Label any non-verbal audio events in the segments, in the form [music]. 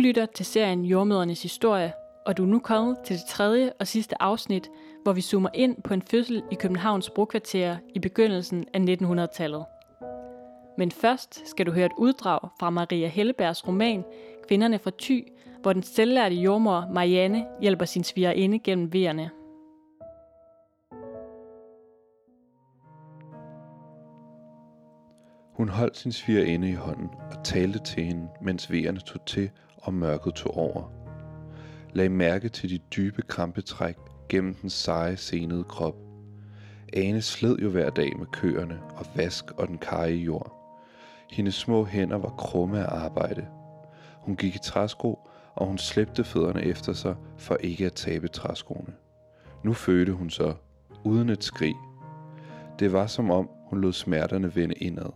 Lytter til serien Jordmødernes Historie, og du er nu kommet til det tredje og sidste afsnit, hvor vi zoomer ind på en fødsel i Københavns brokvarter i begyndelsen af 1900-tallet. Men først skal du høre et uddrag fra Maria Hellebergs roman Kvinderne fra Thy, hvor den selvlærte jordmor Marianne hjælper sin svigerinde gennem vejerne. Hun holdt sin svigerinde i hånden og talte til hende, mens vejerne tog til og mørket tog over. Lag mærke til de dybe krampetræk gennem den seje, senede krop. Ane sled jo hver dag med køerne og vask og den karige jord. Hendes små hænder var krumme af arbejde. Hun gik i træsko, og hun slæbte fødderne efter sig for ikke at tabe træskoene. Nu fødte hun så, uden et skrig. Det var som om, hun lod smerterne vende indad.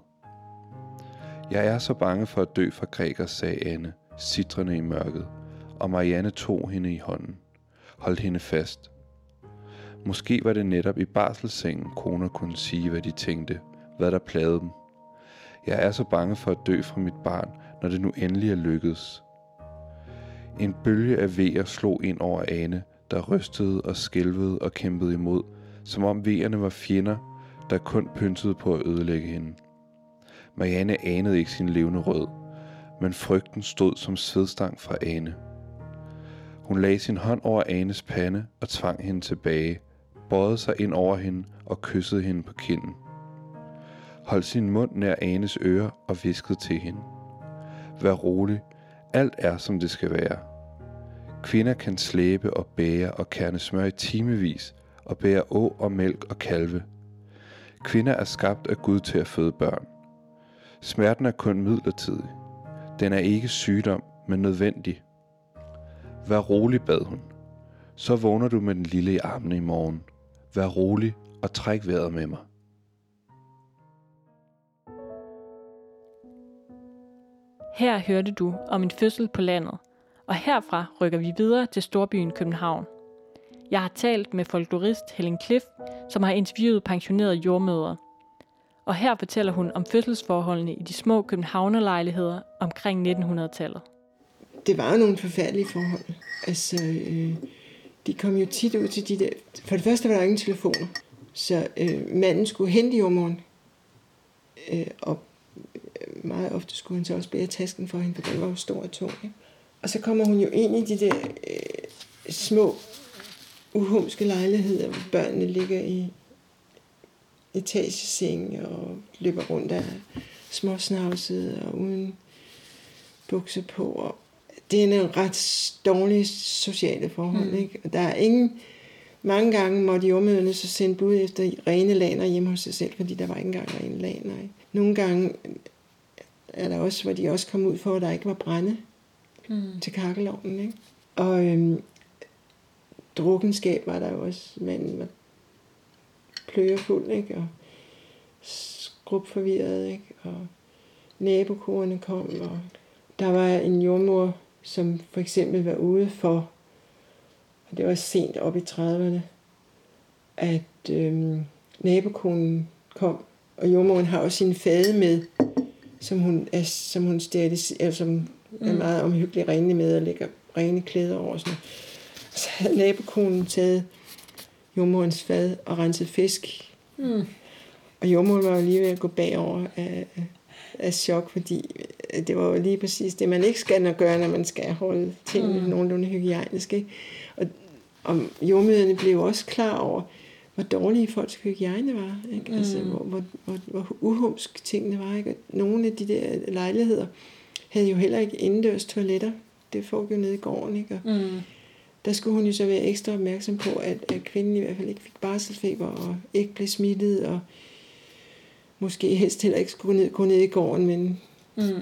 Jeg er så bange for at dø for Gregers, sagde Anne, sitrende i mørket, og Marianne tog hende i hånden, holdt hende fast. Måske var det netop i barselssengen, koner kunne sige, hvad de tænkte, hvad der plagede dem. Jeg er så bange for at dø fra mit barn, når det nu endelig er lykkedes. En bølge af vejer slog ind over Ane, der rystede og skælvede og kæmpede imod, som om vejerne var fjender, der kun pyntede på at ødelægge hende. Marianne anede ikke sin levende rød, men frygten stod som svedstang fra Ane. Hun lagde sin hånd over Anes pande og tvang hende tilbage, bøjede sig ind over hende og kyssede hende på kinden. Holdt sin mund nær Anes øre og viskede til hende. Vær rolig, alt er som det skal være. Kvinder kan slæbe og bære og kerne smør i timevis og bære å og mælk og kalve. Kvinder er skabt af Gud til at føde børn. Smerten er kun midlertidig. Den er ikke sygdom, men nødvendig. Vær rolig, bad hun. Så vågner du med den lille i armene i morgen. Vær rolig og træk vejret med mig. Her hørte du om en fødsel på landet, og herfra rykker vi videre til storbyen København. Jeg har talt med folklorist Helen Cliff, som har interviewet pensionerede jordmødre. Og her fortæller hun om fødselsforholdene i de små københavnerlejligheder omkring 1900-tallet. Det var jo nogle forfærdelige forhold. Altså, øh, de kom jo tit ud til de der... For det første var der ingen telefoner. Så øh, manden skulle hente jordmoren. Øh, og øh, meget ofte skulle han så også bære tasken for hende, for den var jo stor og tung. Ikke? Og så kommer hun jo ind i de der øh, små, uhumske lejligheder, hvor børnene ligger i etageseng og løber rundt af småsnavset og uden bukser på. Og det er en ret dårlige sociale forhold. Mm. Ikke? Og der er ingen... Mange gange måtte jordmøderne så sende bud efter rene laner hjemme hos sig selv, fordi der var ikke engang rene laner. Ikke? Nogle gange er der også, hvor de også kom ud for, at der ikke var brænde mm. til kakkelovnen. Ikke? Og øhm, drukkenskab var der jo også. Manden var pløgerfuld, ikke? og skrubforvirret, ikke? og nabokorene kom, og der var en jordmor, som for eksempel var ude for, og det var sent op i 30'erne, at øhm, nabokonen kom, og jordmoren har også sin fade med, som hun, er, som hun steriliserer, eller som mm. er meget omhyggelig renlig med, og lægger rene klæder over. Sådan. Så havde nabokonen taget jordmorens fad og renset fisk. Mm. Og jordmoren var jo lige ved at gå bagover af, af chok, fordi det var jo lige præcis det, man ikke skal gøre, når man skal holde tingene mm. nogenlunde hygiejnisk. Ikke? Og, og jordmøderne blev også klar over, hvor dårlige folks hygiejne var. Ikke? Mm. Altså, hvor, hvor, hvor, hvor uhumsk tingene var. Ikke? nogle af de der lejligheder havde jo heller ikke indendørs toiletter. Det får jo nede i gården. Ikke? Og mm. Der skulle hun jo så være ekstra opmærksom på, at, at kvinden i hvert fald ikke fik barselsfeber og ikke blev smittet, og måske helst heller ikke skulle gå ned, gå ned i gården, men mm.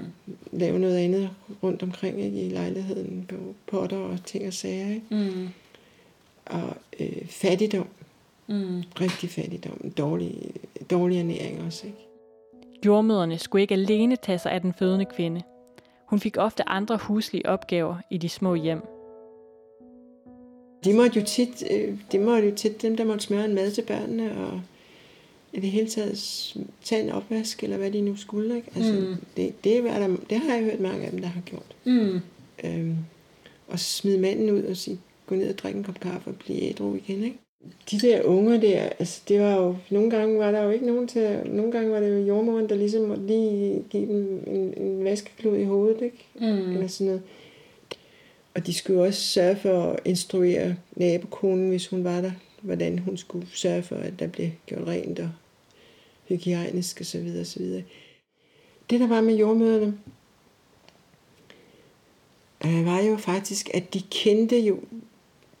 lave noget andet rundt omkring ikke? i lejligheden, på potter og ting og sager. Ikke? Mm. Og øh, fattigdom. Mm. Rigtig fattigdom. Dårlig, dårlig ernæring også. Ikke? Jordmøderne skulle ikke alene tage sig af den fødende kvinde. Hun fik ofte andre huslige opgaver i de små hjem. De måtte jo tit, øh, de måtte jo tit dem, der måtte smøre en mad til børnene, og i det hele taget tage en opvask, eller hvad de nu skulle. Ikke? Altså, mm. det, det, er der, det har jeg hørt mange af dem, der har gjort. Mm. Øhm, og smide manden ud og sige, gå ned og drikke en kop kaffe og blive ædru igen, ikke? De der unger der, altså det var jo, nogle gange var der jo ikke nogen til, nogle gange var det jo jordmoren, der ligesom måtte lige give dem en, en vaskeklud i hovedet, ikke? Mm. Eller sådan noget. Og de skulle også sørge for at instruere nabokonen, hvis hun var der, hvordan hun skulle sørge for, at der blev gjort rent og hygiejnisk og så videre, så videre. Det der var med jordmøderne, øh, var jo faktisk, at de kendte jo,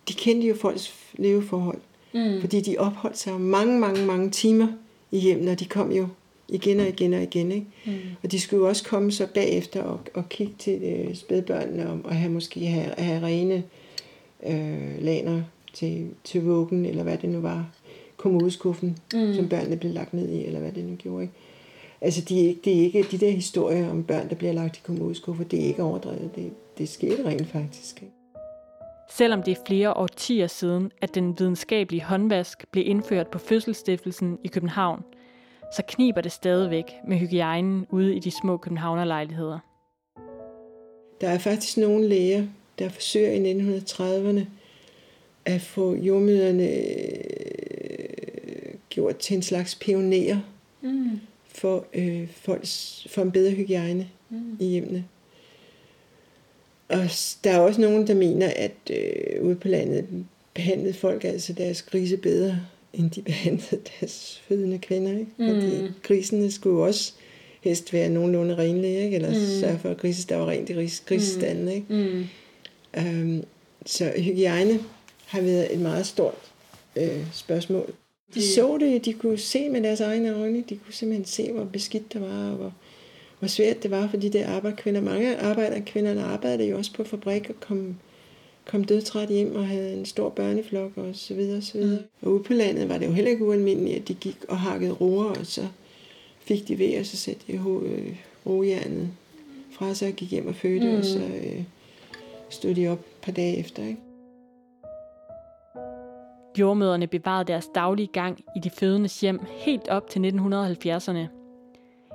de kendte jo folks leveforhold. Mm. Fordi de opholdt sig mange, mange, mange timer i hjemmet, og de kom jo igen og igen og igen. Ikke? Mm. Og de skulle jo også komme så bagefter og, og kigge til øh, spædbørnene og, og have måske have, have rene øh, laner til, til vuggen, eller hvad det nu var, kommodeskuffen, mm. som børnene blev lagt ned i, eller hvad det nu gjorde. Ikke? Altså, de er ikke, det er ikke de der historier om børn, der bliver lagt i kommodeskuffer, det er ikke overdrevet. Det, det skete rent faktisk. Ikke? Selvom det er flere årtier siden, at den videnskabelige håndvask blev indført på fødselsstiftelsen i København, så kniber det stadigvæk med hygiejnen ude i de små københavnerlejligheder. Der er faktisk nogle læger, der forsøger i 1930'erne at få jordmøderne øh, gjort til en slags pionerer mm. for, øh, folks, for en bedre hygiejne mm. i hjemmene. Og der er også nogen, der mener, at øh, ude på landet behandlede folk altså deres grise bedre, end de behandlede [laughs] deres fødende kvinder. Ikke? Mm. Fordi grisene skulle jo også helst være nogenlunde renlige, ikke? eller mm. sørge for, at grises, der var rent i gris, grisestanden. Ikke? Mm. Um, så hygiejne har været et meget stort øh, spørgsmål. De så det, de kunne se med deres egne øjne, de kunne simpelthen se, hvor beskidt det var, og hvor, hvor svært det var for de der arbejderkvinder. Mange arbejderkvinder arbejdede jo også på fabrik og kom, kom dødtræt hjem og havde en stor børneflok og så videre og så videre. Mm. Og ude på landet var det jo heller ikke ualmindeligt, at de gik og hakkede roer, og så fik de ved, og så satte de øh, rojernet fra sig og gik hjem og fødte, mm. og så øh, stod de op et par dage efter. Ikke? Jordmøderne bevarede deres daglige gang i de fødendes hjem helt op til 1970'erne.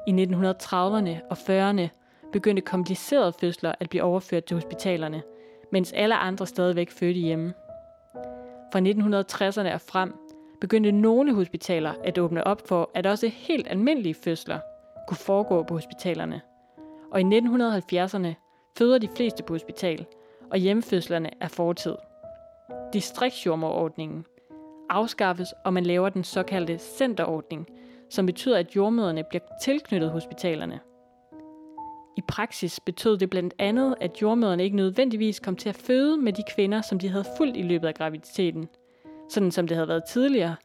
I 1930'erne og 40'erne begyndte komplicerede fødsler at blive overført til hospitalerne, mens alle andre stadigvæk fødte hjemme. Fra 1960'erne og frem begyndte nogle hospitaler at åbne op for, at også helt almindelige fødsler kunne foregå på hospitalerne. Og i 1970'erne føder de fleste på hospital, og hjemmefødslerne er fortid. Distriktsjordmorordningen afskaffes, og man laver den såkaldte centerordning, som betyder, at jordmøderne bliver tilknyttet hospitalerne. I praksis betød det blandt andet, at jordmøderne ikke nødvendigvis kom til at føde med de kvinder, som de havde fulgt i løbet af graviditeten, sådan som det havde været tidligere,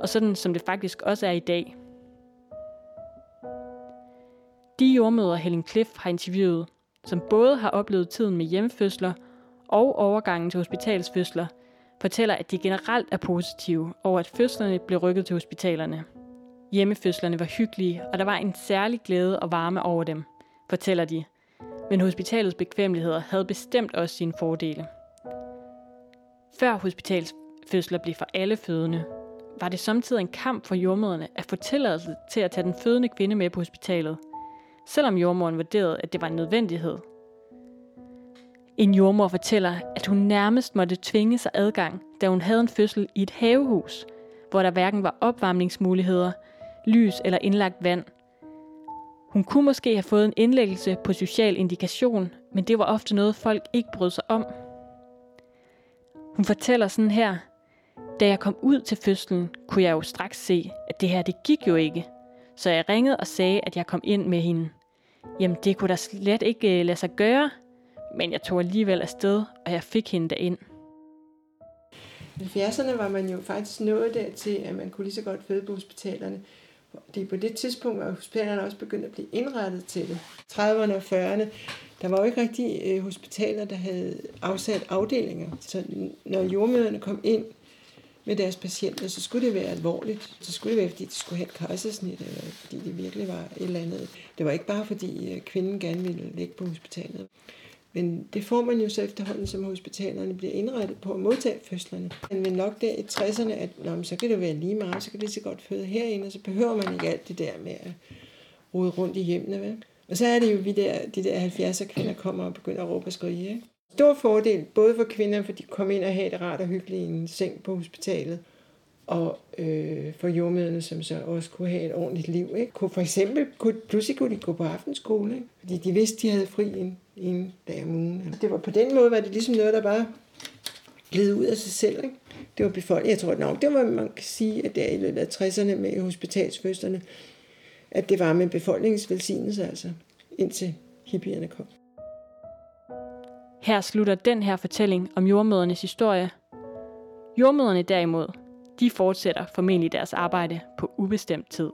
og sådan som det faktisk også er i dag. De jordmøder Helen Cliff har interviewet, som både har oplevet tiden med hjemmefødsler og overgangen til hospitalsfødsler, fortæller, at de generelt er positive over, at fødslerne blev rykket til hospitalerne. Hjemmefødslerne var hyggelige, og der var en særlig glæde og varme over dem, fortæller de. Men hospitalets bekvemmeligheder havde bestemt også sine fordele. Før hospitalsfødsler blev for alle fødende, var det samtidig en kamp for jordmøderne at få tilladelse til at tage den fødende kvinde med på hospitalet, selvom jordmoren vurderede, at det var en nødvendighed – en jordmor fortæller, at hun nærmest måtte tvinge sig adgang, da hun havde en fødsel i et havehus, hvor der hverken var opvarmningsmuligheder, lys eller indlagt vand. Hun kunne måske have fået en indlæggelse på social indikation, men det var ofte noget, folk ikke brød sig om. Hun fortæller sådan her, da jeg kom ud til fødslen, kunne jeg jo straks se, at det her det gik jo ikke. Så jeg ringede og sagde, at jeg kom ind med hende. Jamen, det kunne da slet ikke øh, lade sig gøre, men jeg tog alligevel afsted, og jeg fik hende derind. I 70'erne var man jo faktisk nået dertil, at man kunne lige så godt føde på hospitalerne. Det på det tidspunkt var hospitalerne også begyndt at blive indrettet til det. 30'erne og 40'erne, der var jo ikke rigtig øh, hospitaler, der havde afsat afdelinger. Så når jordmøderne kom ind med deres patienter, så skulle det være alvorligt. Så skulle det være, fordi de skulle have et kejsersnit, eller fordi det virkelig var et eller andet. Det var ikke bare, fordi øh, kvinden gerne ville ligge på hospitalet. Men det får man jo så efterhånden, som hospitalerne bliver indrettet på at modtage fødslerne. Men nok der i 60'erne, at nå, så kan det være lige meget, så kan det så godt føde herinde, og så behøver man ikke alt det der med at rode rundt i hjemmene. Vel? Og så er det jo, vi der, de der 70'er kvinder kommer og begynder at råbe og skrige. Ikke? Stor fordel, både for kvinder, for de kom ind og har det rart og hyggeligt i en seng på hospitalet, og øh, for jordmøderne, som så også kunne have et ordentligt liv. Ikke? Kunne for eksempel, kunne, pludselig kunne de gå på aftenskole, ikke? fordi de vidste, de havde fri en, en dag om ugen. Altså, det var på den måde, var det ligesom noget, der bare gled ud af sig selv. Ikke? Det var befolkningen. Jeg tror nok, det var, man kan sige, at det er i løbet af 60'erne med hospitalsfødslerne, at det var med befolkningens velsignelse, altså, indtil hippierne kom. Her slutter den her fortælling om jordmødernes historie. Jordmøderne derimod, de fortsætter formentlig deres arbejde på ubestemt tid.